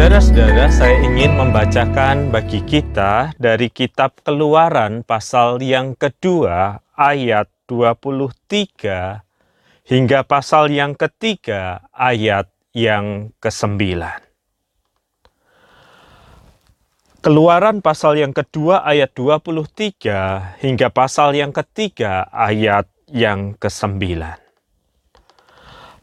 Saudara-saudara, saya ingin membacakan bagi kita dari kitab Keluaran pasal yang kedua ayat 23 hingga pasal yang ketiga ayat yang ke-9. Keluaran pasal yang kedua ayat 23 hingga pasal yang ketiga ayat yang ke-9.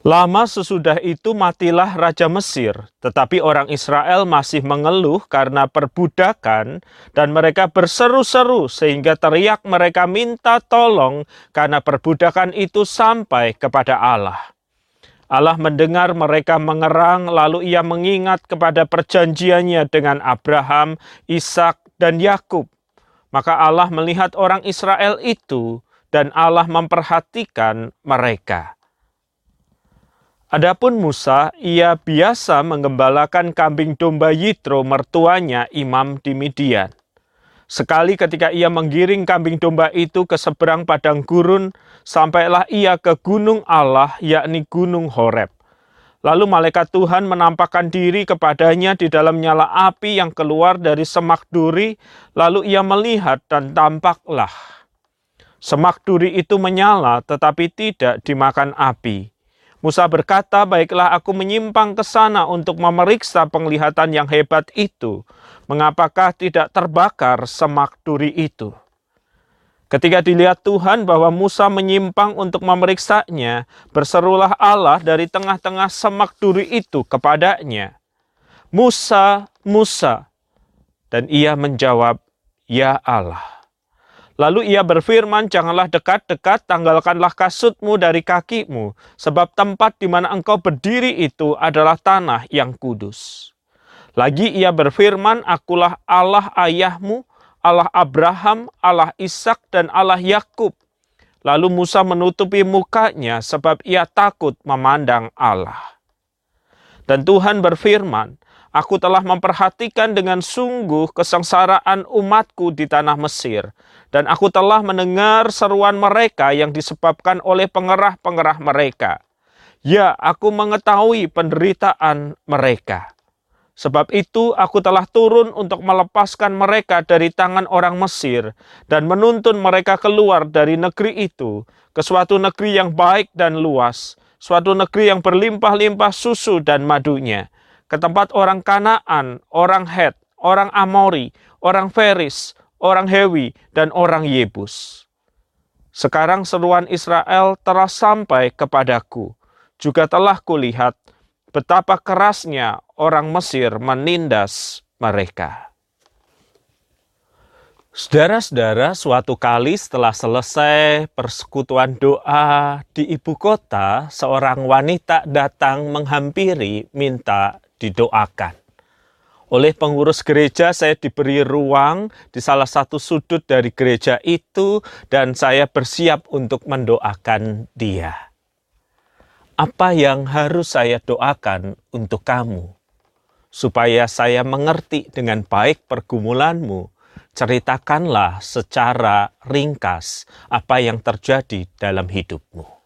Lama sesudah itu matilah Raja Mesir, tetapi orang Israel masih mengeluh karena perbudakan dan mereka berseru-seru sehingga teriak mereka minta tolong karena perbudakan itu sampai kepada Allah. Allah mendengar mereka mengerang, lalu ia mengingat kepada perjanjiannya dengan Abraham, Ishak, dan Yakub. Maka Allah melihat orang Israel itu, dan Allah memperhatikan mereka. Adapun Musa, ia biasa menggembalakan kambing domba Yitro mertuanya imam di Midian. Sekali ketika ia menggiring kambing domba itu ke seberang padang gurun, sampailah ia ke gunung Allah, yakni gunung Horeb. Lalu malaikat Tuhan menampakkan diri kepadanya di dalam nyala api yang keluar dari semak duri, lalu ia melihat dan tampaklah. Semak duri itu menyala tetapi tidak dimakan api. Musa berkata, "Baiklah, aku menyimpang ke sana untuk memeriksa penglihatan yang hebat itu. Mengapakah tidak terbakar semak duri itu?" Ketika dilihat Tuhan bahwa Musa menyimpang untuk memeriksanya, berserulah Allah dari tengah-tengah semak duri itu kepadanya, "Musa, Musa!" Dan ia menjawab, "Ya Allah." Lalu ia berfirman, janganlah dekat-dekat, tanggalkanlah kasutmu dari kakimu, sebab tempat di mana engkau berdiri itu adalah tanah yang kudus. Lagi ia berfirman, akulah Allah ayahmu, Allah Abraham, Allah Ishak dan Allah Yakub. Lalu Musa menutupi mukanya sebab ia takut memandang Allah. Dan Tuhan berfirman, Aku telah memperhatikan dengan sungguh kesengsaraan umatku di tanah Mesir, dan aku telah mendengar seruan mereka yang disebabkan oleh pengerah-pengerah mereka. Ya, aku mengetahui penderitaan mereka. Sebab itu aku telah turun untuk melepaskan mereka dari tangan orang Mesir dan menuntun mereka keluar dari negeri itu ke suatu negeri yang baik dan luas, suatu negeri yang berlimpah-limpah susu dan madunya, ke tempat orang Kanaan, orang Het, orang Amori, orang Feris, orang Hewi, dan orang Yebus. Sekarang seruan Israel telah sampai kepadaku. Juga telah kulihat betapa kerasnya orang Mesir menindas mereka. Saudara-saudara, suatu kali setelah selesai persekutuan doa di ibu kota, seorang wanita datang menghampiri minta didoakan. Oleh pengurus gereja saya diberi ruang di salah satu sudut dari gereja itu dan saya bersiap untuk mendoakan dia. Apa yang harus saya doakan untuk kamu? Supaya saya mengerti dengan baik pergumulanmu, ceritakanlah secara ringkas apa yang terjadi dalam hidupmu.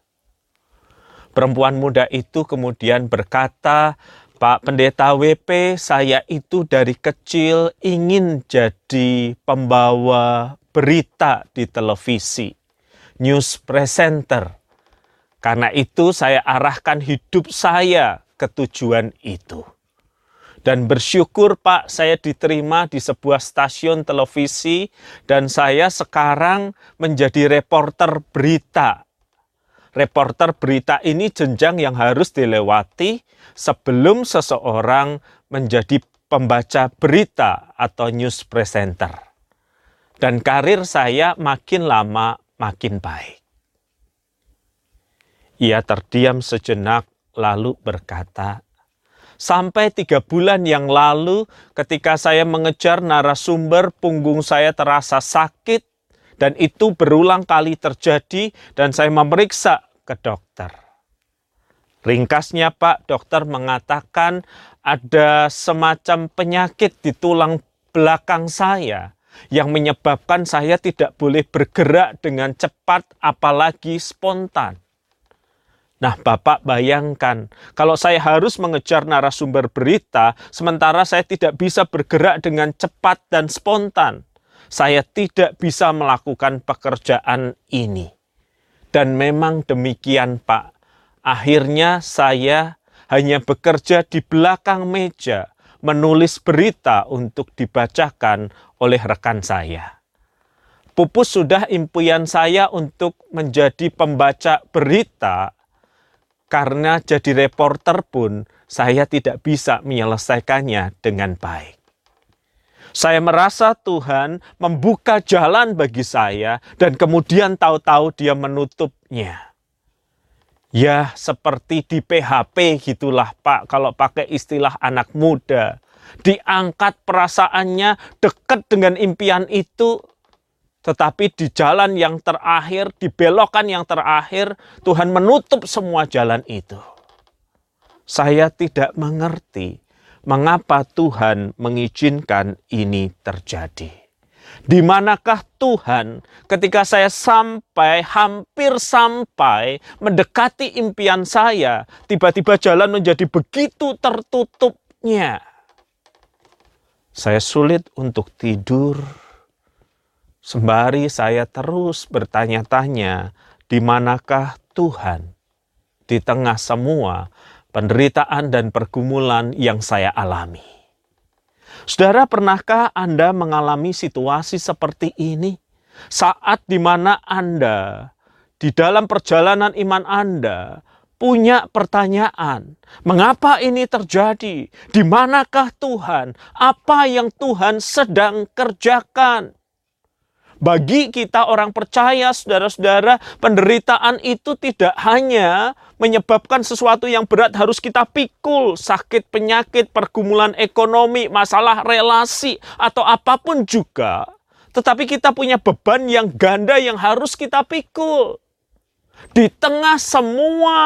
Perempuan muda itu kemudian berkata, Pak Pendeta WP, saya itu dari kecil ingin jadi pembawa berita di televisi, news presenter. Karena itu saya arahkan hidup saya ke tujuan itu. Dan bersyukur Pak, saya diterima di sebuah stasiun televisi dan saya sekarang menjadi reporter berita reporter berita ini jenjang yang harus dilewati sebelum seseorang menjadi pembaca berita atau news presenter. Dan karir saya makin lama makin baik. Ia terdiam sejenak lalu berkata, Sampai tiga bulan yang lalu ketika saya mengejar narasumber punggung saya terasa sakit dan itu berulang kali terjadi dan saya memeriksa ke dokter. Ringkasnya Pak, dokter mengatakan ada semacam penyakit di tulang belakang saya yang menyebabkan saya tidak boleh bergerak dengan cepat apalagi spontan. Nah, Bapak bayangkan, kalau saya harus mengejar narasumber berita, sementara saya tidak bisa bergerak dengan cepat dan spontan, saya tidak bisa melakukan pekerjaan ini. Dan memang demikian, Pak. Akhirnya saya hanya bekerja di belakang meja, menulis berita untuk dibacakan oleh rekan saya. Pupus sudah impian saya untuk menjadi pembaca berita karena jadi reporter pun saya tidak bisa menyelesaikannya dengan baik. Saya merasa Tuhan membuka jalan bagi saya dan kemudian tahu-tahu dia menutupnya. Ya seperti di PHP gitulah Pak kalau pakai istilah anak muda. Diangkat perasaannya dekat dengan impian itu tetapi di jalan yang terakhir, di belokan yang terakhir, Tuhan menutup semua jalan itu. Saya tidak mengerti mengapa Tuhan mengizinkan ini terjadi. Di manakah Tuhan ketika saya sampai, hampir sampai, mendekati impian saya, tiba-tiba jalan menjadi begitu tertutupnya. Saya sulit untuk tidur, Sembari saya terus bertanya-tanya, di manakah Tuhan di tengah semua penderitaan dan pergumulan yang saya alami. Saudara, pernahkah Anda mengalami situasi seperti ini? Saat di mana Anda di dalam perjalanan iman Anda punya pertanyaan, mengapa ini terjadi? Di manakah Tuhan? Apa yang Tuhan sedang kerjakan? Bagi kita orang percaya, saudara-saudara, penderitaan itu tidak hanya menyebabkan sesuatu yang berat harus kita pikul, sakit, penyakit, pergumulan ekonomi, masalah relasi, atau apa pun juga. Tetapi kita punya beban yang ganda yang harus kita pikul. Di tengah semua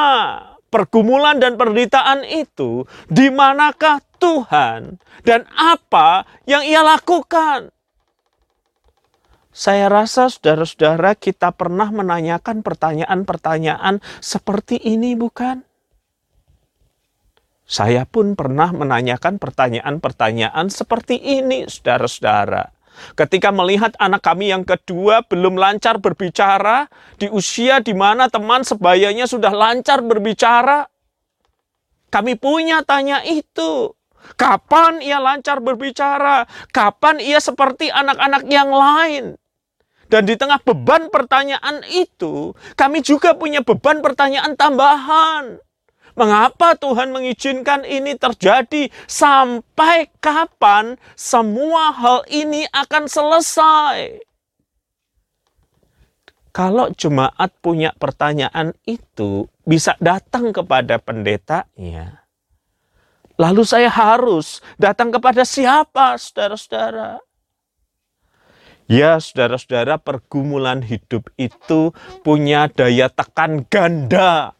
pergumulan dan penderitaan itu, di manakah Tuhan dan apa yang ia lakukan? Saya rasa saudara-saudara kita pernah menanyakan pertanyaan-pertanyaan seperti ini bukan? Saya pun pernah menanyakan pertanyaan-pertanyaan seperti ini saudara-saudara. Ketika melihat anak kami yang kedua belum lancar berbicara di usia di mana teman sebayanya sudah lancar berbicara, kami punya tanya itu. Kapan ia lancar berbicara? Kapan ia seperti anak-anak yang lain? Dan di tengah beban pertanyaan itu, kami juga punya beban pertanyaan tambahan. Mengapa Tuhan mengizinkan ini terjadi? Sampai kapan semua hal ini akan selesai? Kalau jemaat punya pertanyaan itu, bisa datang kepada pendetanya. Lalu saya harus datang kepada siapa, saudara-saudara? Ya, saudara-saudara, pergumulan hidup itu punya daya tekan ganda.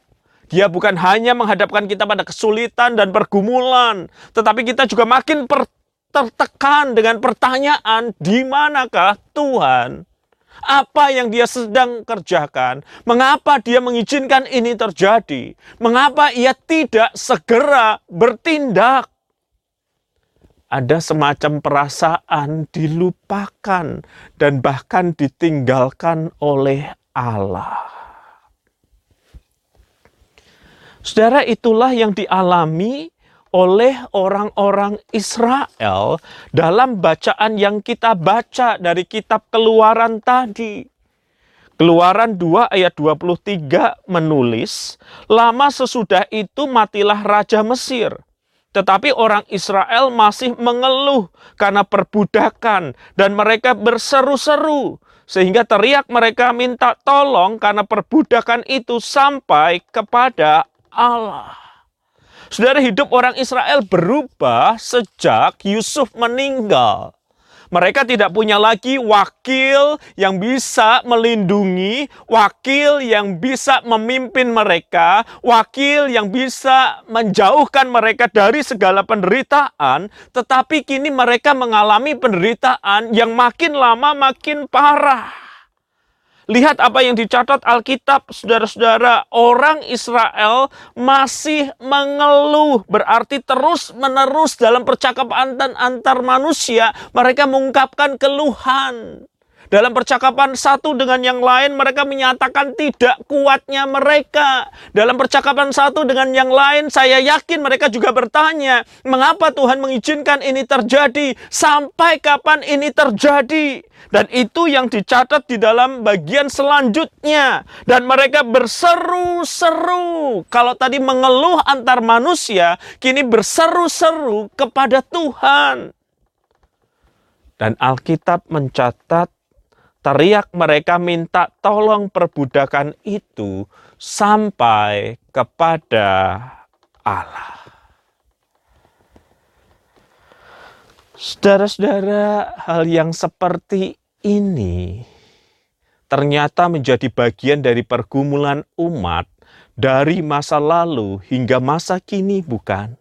Dia bukan hanya menghadapkan kita pada kesulitan dan pergumulan, tetapi kita juga makin tertekan dengan pertanyaan, di manakah Tuhan? Apa yang dia sedang kerjakan? Mengapa dia mengizinkan ini terjadi? Mengapa ia tidak segera bertindak? Ada semacam perasaan dilupakan dan bahkan ditinggalkan oleh Allah. Saudara, itulah yang dialami oleh orang-orang Israel dalam bacaan yang kita baca dari kitab Keluaran tadi. Keluaran 2 ayat 23 menulis, Lama sesudah itu matilah Raja Mesir tetapi orang Israel masih mengeluh karena perbudakan dan mereka berseru-seru sehingga teriak mereka minta tolong karena perbudakan itu sampai kepada Allah. Saudara hidup orang Israel berubah sejak Yusuf meninggal. Mereka tidak punya lagi wakil yang bisa melindungi, wakil yang bisa memimpin mereka, wakil yang bisa menjauhkan mereka dari segala penderitaan, tetapi kini mereka mengalami penderitaan yang makin lama makin parah. Lihat apa yang dicatat Alkitab, saudara-saudara. Orang Israel masih mengeluh. Berarti terus-menerus dalam percakapan antar manusia, mereka mengungkapkan keluhan. Dalam percakapan satu dengan yang lain, mereka menyatakan tidak kuatnya mereka. Dalam percakapan satu dengan yang lain, saya yakin mereka juga bertanya, mengapa Tuhan mengizinkan ini terjadi? Sampai kapan ini terjadi? Dan itu yang dicatat di dalam bagian selanjutnya. Dan mereka berseru-seru. Kalau tadi mengeluh antar manusia, kini berseru-seru kepada Tuhan. Dan Alkitab mencatat teriak mereka minta tolong perbudakan itu sampai kepada Allah. Saudara-saudara, hal yang seperti ini ternyata menjadi bagian dari pergumulan umat dari masa lalu hingga masa kini, bukan?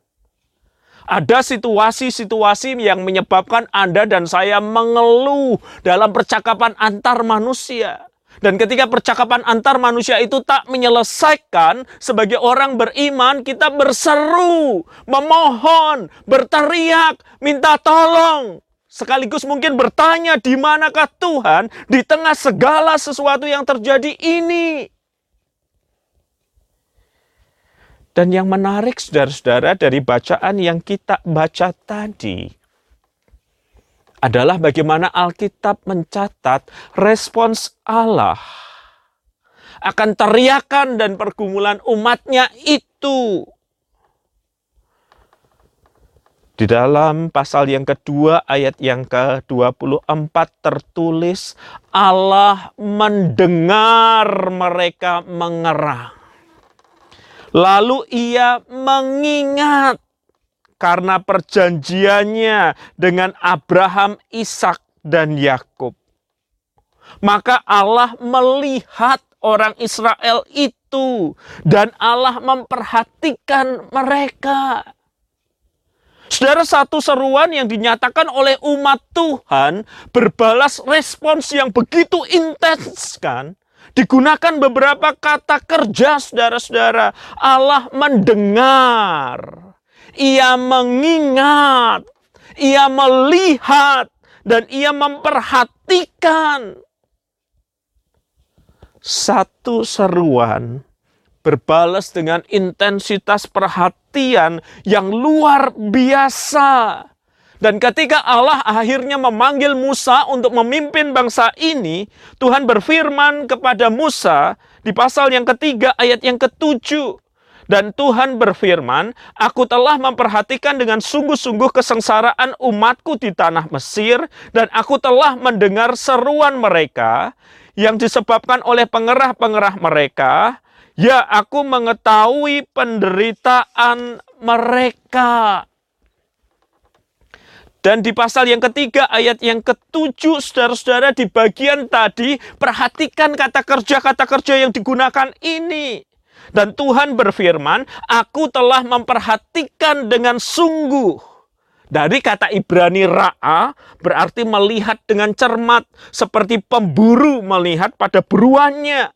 Ada situasi-situasi yang menyebabkan Anda dan saya mengeluh dalam percakapan antar manusia. Dan ketika percakapan antar manusia itu tak menyelesaikan, sebagai orang beriman kita berseru, memohon, berteriak, minta tolong. Sekaligus mungkin bertanya di manakah Tuhan di tengah segala sesuatu yang terjadi ini. Dan yang menarik saudara-saudara dari bacaan yang kita baca tadi adalah bagaimana Alkitab mencatat respons Allah akan teriakan dan pergumulan umatnya itu. Di dalam pasal yang kedua ayat yang ke-24 tertulis Allah mendengar mereka mengerang. Lalu ia mengingat karena perjanjiannya dengan Abraham, Ishak, dan Yakub. Maka Allah melihat orang Israel itu dan Allah memperhatikan mereka. Saudara, satu seruan yang dinyatakan oleh umat Tuhan berbalas respons yang begitu intens kan Digunakan beberapa kata kerja saudara-saudara. Allah mendengar. Ia mengingat. Ia melihat. Dan ia memperhatikan. Satu seruan berbalas dengan intensitas perhatian yang luar biasa dan ketika Allah akhirnya memanggil Musa untuk memimpin bangsa ini, Tuhan berfirman kepada Musa di pasal yang ketiga ayat yang ketujuh. Dan Tuhan berfirman, Aku telah memperhatikan dengan sungguh-sungguh kesengsaraan umatku di tanah Mesir, dan aku telah mendengar seruan mereka yang disebabkan oleh pengerah-pengerah mereka. Ya, aku mengetahui penderitaan mereka. Dan di pasal yang ketiga, ayat yang ketujuh, saudara-saudara, di bagian tadi, perhatikan kata kerja-kata kerja yang digunakan ini. Dan Tuhan berfirman, aku telah memperhatikan dengan sungguh. Dari kata Ibrani ra'a, berarti melihat dengan cermat, seperti pemburu melihat pada buruannya.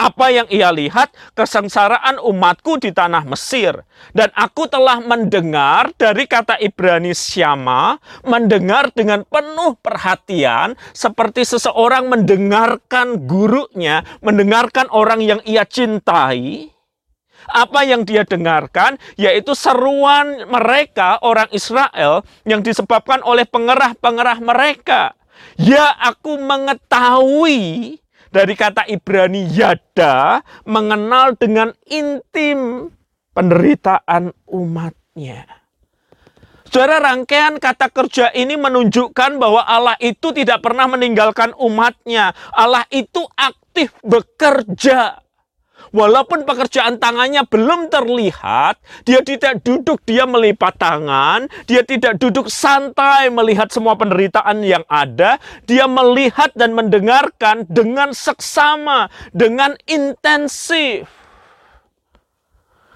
Apa yang ia lihat? Kesengsaraan umatku di tanah Mesir. Dan aku telah mendengar dari kata Ibrani Syama, mendengar dengan penuh perhatian, seperti seseorang mendengarkan gurunya, mendengarkan orang yang ia cintai. Apa yang dia dengarkan yaitu seruan mereka orang Israel yang disebabkan oleh pengerah-pengerah mereka. Ya, aku mengetahui dari kata Ibrani yada mengenal dengan intim penderitaan umatnya. Saudara rangkaian kata kerja ini menunjukkan bahwa Allah itu tidak pernah meninggalkan umatnya. Allah itu aktif bekerja. Walaupun pekerjaan tangannya belum terlihat, dia tidak duduk, dia melipat tangan, dia tidak duduk santai melihat semua penderitaan yang ada, dia melihat dan mendengarkan dengan seksama, dengan intensif.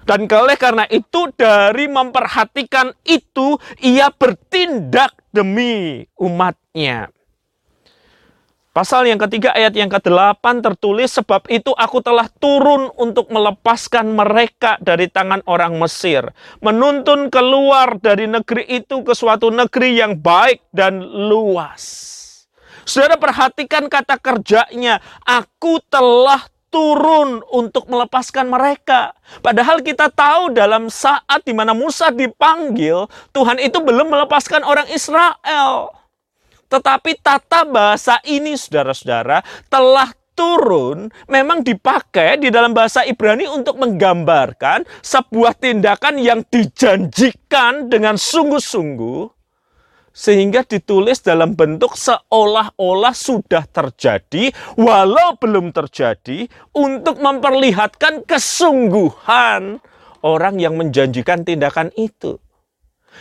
Dan oleh karena itu dari memperhatikan itu ia bertindak demi umatnya. Pasal yang ketiga ayat yang ke-8 tertulis sebab itu aku telah turun untuk melepaskan mereka dari tangan orang Mesir, menuntun keluar dari negeri itu ke suatu negeri yang baik dan luas. Saudara perhatikan kata kerjanya, aku telah turun untuk melepaskan mereka. Padahal kita tahu dalam saat di mana Musa dipanggil, Tuhan itu belum melepaskan orang Israel. Tetapi tata bahasa ini saudara-saudara telah turun memang dipakai di dalam bahasa Ibrani untuk menggambarkan sebuah tindakan yang dijanjikan dengan sungguh-sungguh sehingga ditulis dalam bentuk seolah-olah sudah terjadi walau belum terjadi untuk memperlihatkan kesungguhan orang yang menjanjikan tindakan itu.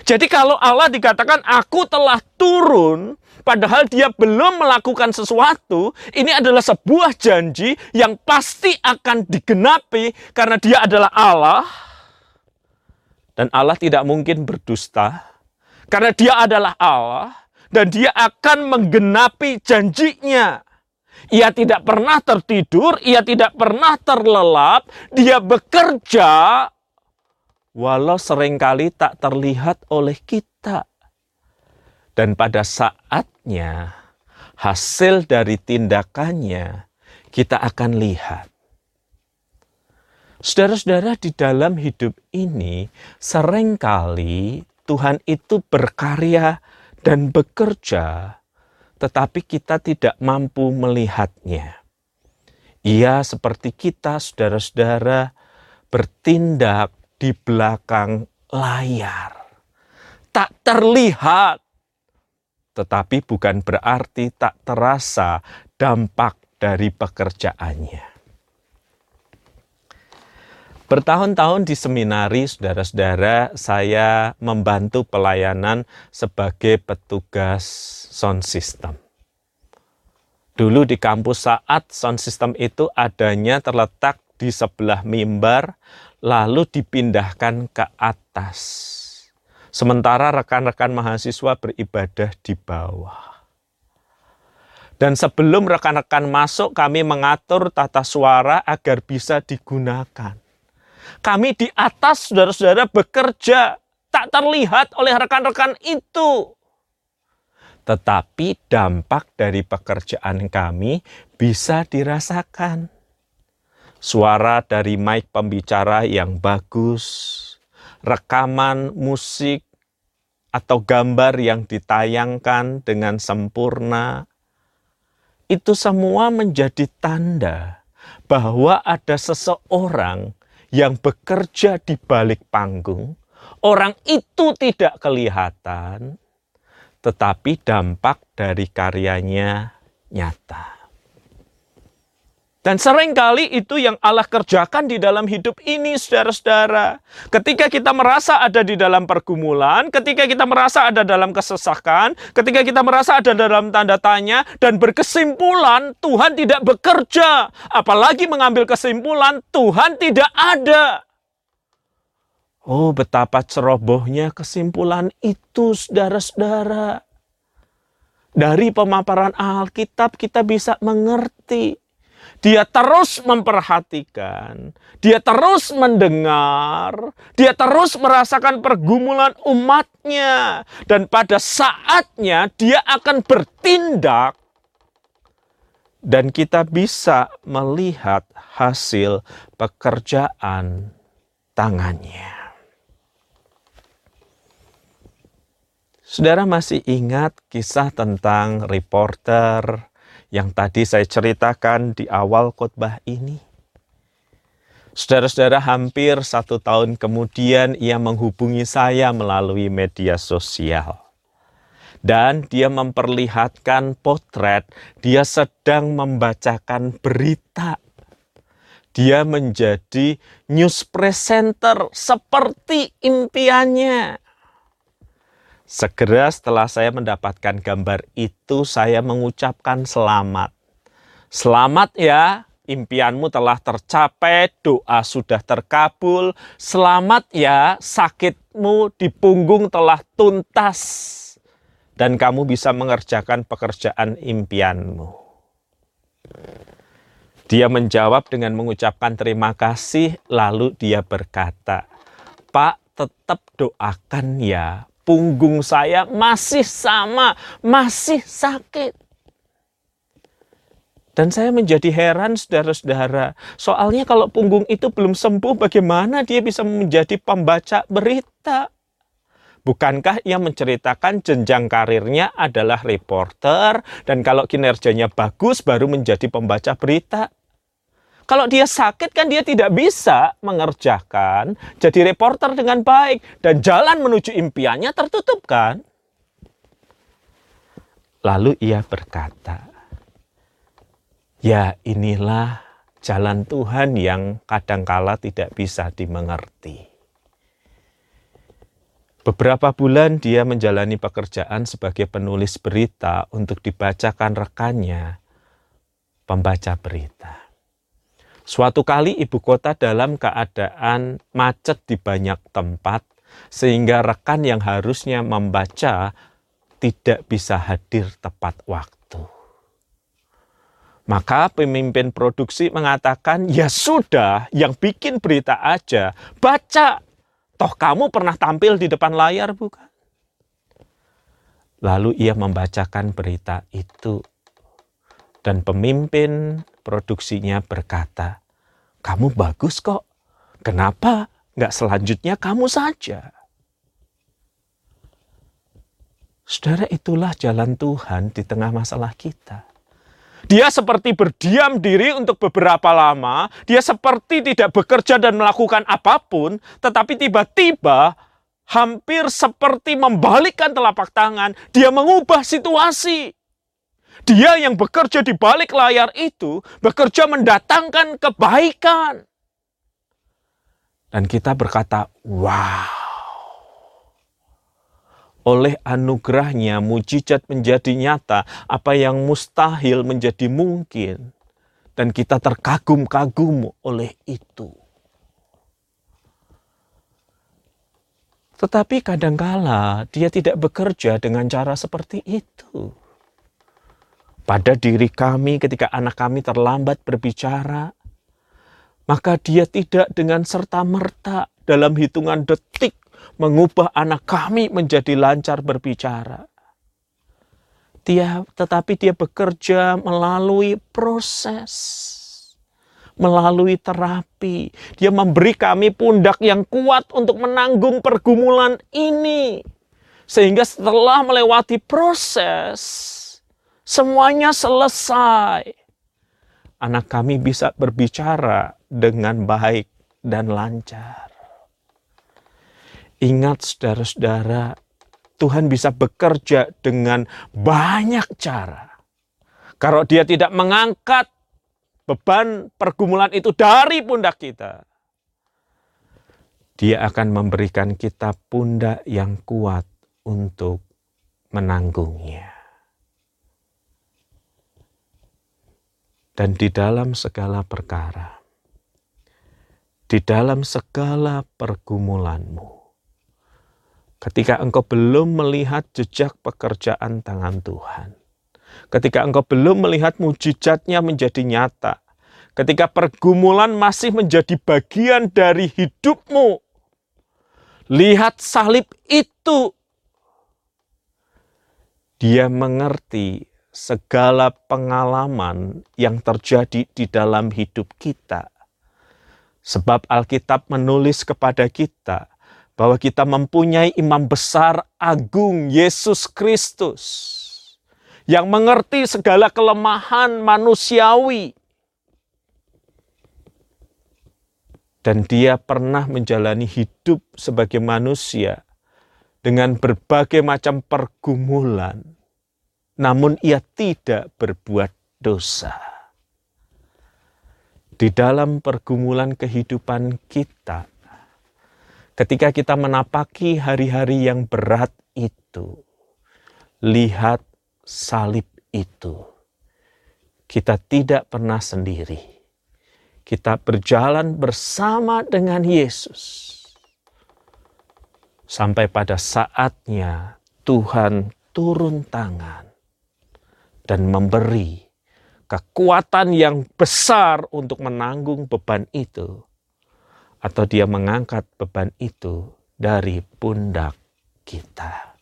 Jadi kalau Allah dikatakan aku telah turun padahal dia belum melakukan sesuatu, ini adalah sebuah janji yang pasti akan digenapi karena dia adalah Allah. Dan Allah tidak mungkin berdusta karena dia adalah Allah dan dia akan menggenapi janjinya. Ia tidak pernah tertidur, ia tidak pernah terlelap, dia bekerja walau sering kali tak terlihat oleh kita. Dan pada saatnya, hasil dari tindakannya kita akan lihat. Saudara-saudara, di dalam hidup ini sering kali Tuhan itu berkarya dan bekerja, tetapi kita tidak mampu melihatnya. Ia seperti kita, saudara-saudara, bertindak di belakang layar. Tak terlihat, tetapi bukan berarti tak terasa dampak dari pekerjaannya. Bertahun-tahun di seminari, saudara-saudara, saya membantu pelayanan sebagai petugas sound system. Dulu di kampus saat sound system itu adanya terletak di sebelah mimbar, lalu dipindahkan ke atas. Sementara rekan-rekan mahasiswa beribadah di bawah. Dan sebelum rekan-rekan masuk, kami mengatur tata suara agar bisa digunakan. Kami di atas, saudara-saudara, bekerja tak terlihat oleh rekan-rekan itu. Tetapi dampak dari pekerjaan kami bisa dirasakan suara dari mic pembicara yang bagus, rekaman musik atau gambar yang ditayangkan dengan sempurna, itu semua menjadi tanda bahwa ada seseorang yang bekerja di balik panggung. Orang itu tidak kelihatan, tetapi dampak dari karyanya nyata. Dan sering kali itu yang Allah kerjakan di dalam hidup ini, saudara-saudara. Ketika kita merasa ada di dalam pergumulan, ketika kita merasa ada dalam kesesakan, ketika kita merasa ada dalam tanda tanya, dan berkesimpulan Tuhan tidak bekerja. Apalagi mengambil kesimpulan Tuhan tidak ada. Oh, betapa cerobohnya kesimpulan itu, saudara-saudara. Dari pemaparan Alkitab kita bisa mengerti dia terus memperhatikan, dia terus mendengar, dia terus merasakan pergumulan umatnya, dan pada saatnya dia akan bertindak, dan kita bisa melihat hasil pekerjaan tangannya. Saudara masih ingat kisah tentang reporter yang tadi saya ceritakan di awal khotbah ini. Saudara-saudara, hampir satu tahun kemudian ia menghubungi saya melalui media sosial. Dan dia memperlihatkan potret, dia sedang membacakan berita. Dia menjadi news presenter seperti impiannya. Segera setelah saya mendapatkan gambar itu, saya mengucapkan selamat. Selamat ya, impianmu telah tercapai, doa sudah terkabul. Selamat ya, sakitmu di punggung telah tuntas. Dan kamu bisa mengerjakan pekerjaan impianmu. Dia menjawab dengan mengucapkan terima kasih, lalu dia berkata, "Pak, tetap doakan ya, punggung saya masih sama, masih sakit." Dan saya menjadi heran saudara-saudara, soalnya kalau punggung itu belum sembuh, bagaimana dia bisa menjadi pembaca berita? Bukankah ia menceritakan jenjang karirnya adalah reporter dan kalau kinerjanya bagus baru menjadi pembaca berita? Kalau dia sakit kan dia tidak bisa mengerjakan jadi reporter dengan baik dan jalan menuju impiannya tertutup kan? Lalu ia berkata, "Ya, inilah jalan Tuhan yang kadangkala tidak bisa dimengerti." Beberapa bulan dia menjalani pekerjaan sebagai penulis berita untuk dibacakan rekannya, pembaca berita. Suatu kali ibu kota dalam keadaan macet di banyak tempat, sehingga rekan yang harusnya membaca tidak bisa hadir tepat waktu. Maka pemimpin produksi mengatakan, ya sudah, yang bikin berita aja, baca Toh kamu pernah tampil di depan layar bukan? Lalu ia membacakan berita itu. Dan pemimpin produksinya berkata, kamu bagus kok. Kenapa nggak selanjutnya kamu saja? Saudara itulah jalan Tuhan di tengah masalah kita. Dia seperti berdiam diri untuk beberapa lama, dia seperti tidak bekerja dan melakukan apa pun, tetapi tiba-tiba hampir seperti membalikkan telapak tangan, dia mengubah situasi. Dia yang bekerja di balik layar itu bekerja mendatangkan kebaikan. Dan kita berkata, "Wow, oleh anugerahnya mujizat menjadi nyata, apa yang mustahil menjadi mungkin. Dan kita terkagum-kagum oleh itu. Tetapi kadangkala dia tidak bekerja dengan cara seperti itu. Pada diri kami ketika anak kami terlambat berbicara, maka dia tidak dengan serta-merta dalam hitungan detik mengubah anak kami menjadi lancar berbicara. Dia, tetapi dia bekerja melalui proses, melalui terapi. Dia memberi kami pundak yang kuat untuk menanggung pergumulan ini. Sehingga setelah melewati proses, semuanya selesai. Anak kami bisa berbicara dengan baik dan lancar. Ingat saudara-saudara, Tuhan bisa bekerja dengan banyak cara. Kalau dia tidak mengangkat beban pergumulan itu dari pundak kita, dia akan memberikan kita pundak yang kuat untuk menanggungnya. Dan di dalam segala perkara, di dalam segala pergumulanmu, ketika engkau belum melihat jejak pekerjaan tangan Tuhan, ketika engkau belum melihat mujizatnya menjadi nyata, ketika pergumulan masih menjadi bagian dari hidupmu, lihat salib itu. Dia mengerti segala pengalaman yang terjadi di dalam hidup kita. Sebab Alkitab menulis kepada kita bahwa kita mempunyai imam besar agung Yesus Kristus yang mengerti segala kelemahan manusiawi. Dan dia pernah menjalani hidup sebagai manusia dengan berbagai macam pergumulan. Namun ia tidak berbuat dosa. Di dalam pergumulan kehidupan kita, Ketika kita menapaki hari-hari yang berat itu, lihat salib itu. Kita tidak pernah sendiri. Kita berjalan bersama dengan Yesus. Sampai pada saatnya Tuhan turun tangan dan memberi kekuatan yang besar untuk menanggung beban itu, atau Dia mengangkat beban itu dari pundak kita.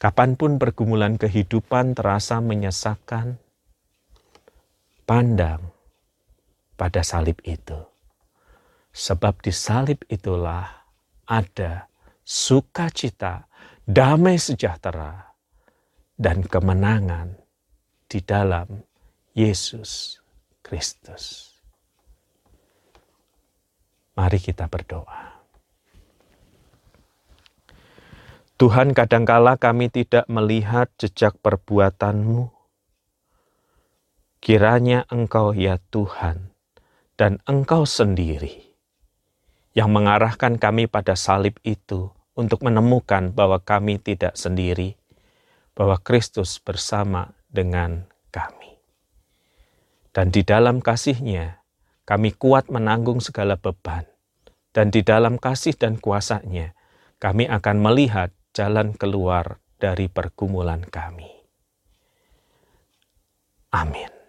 Kapan pun pergumulan kehidupan terasa menyesakan, pandang pada salib itu. Sebab di salib itulah ada sukacita, damai sejahtera, dan kemenangan di dalam Yesus Kristus. Mari kita berdoa. Tuhan kadangkala kami tidak melihat jejak perbuatanmu. Kiranya Engkau ya Tuhan dan Engkau sendiri yang mengarahkan kami pada salib itu untuk menemukan bahwa kami tidak sendiri, bahwa Kristus bersama dengan kami. Dan di dalam kasihnya, kami kuat menanggung segala beban. Dan di dalam kasih dan kuasanya, kami akan melihat jalan keluar dari pergumulan kami. Amin.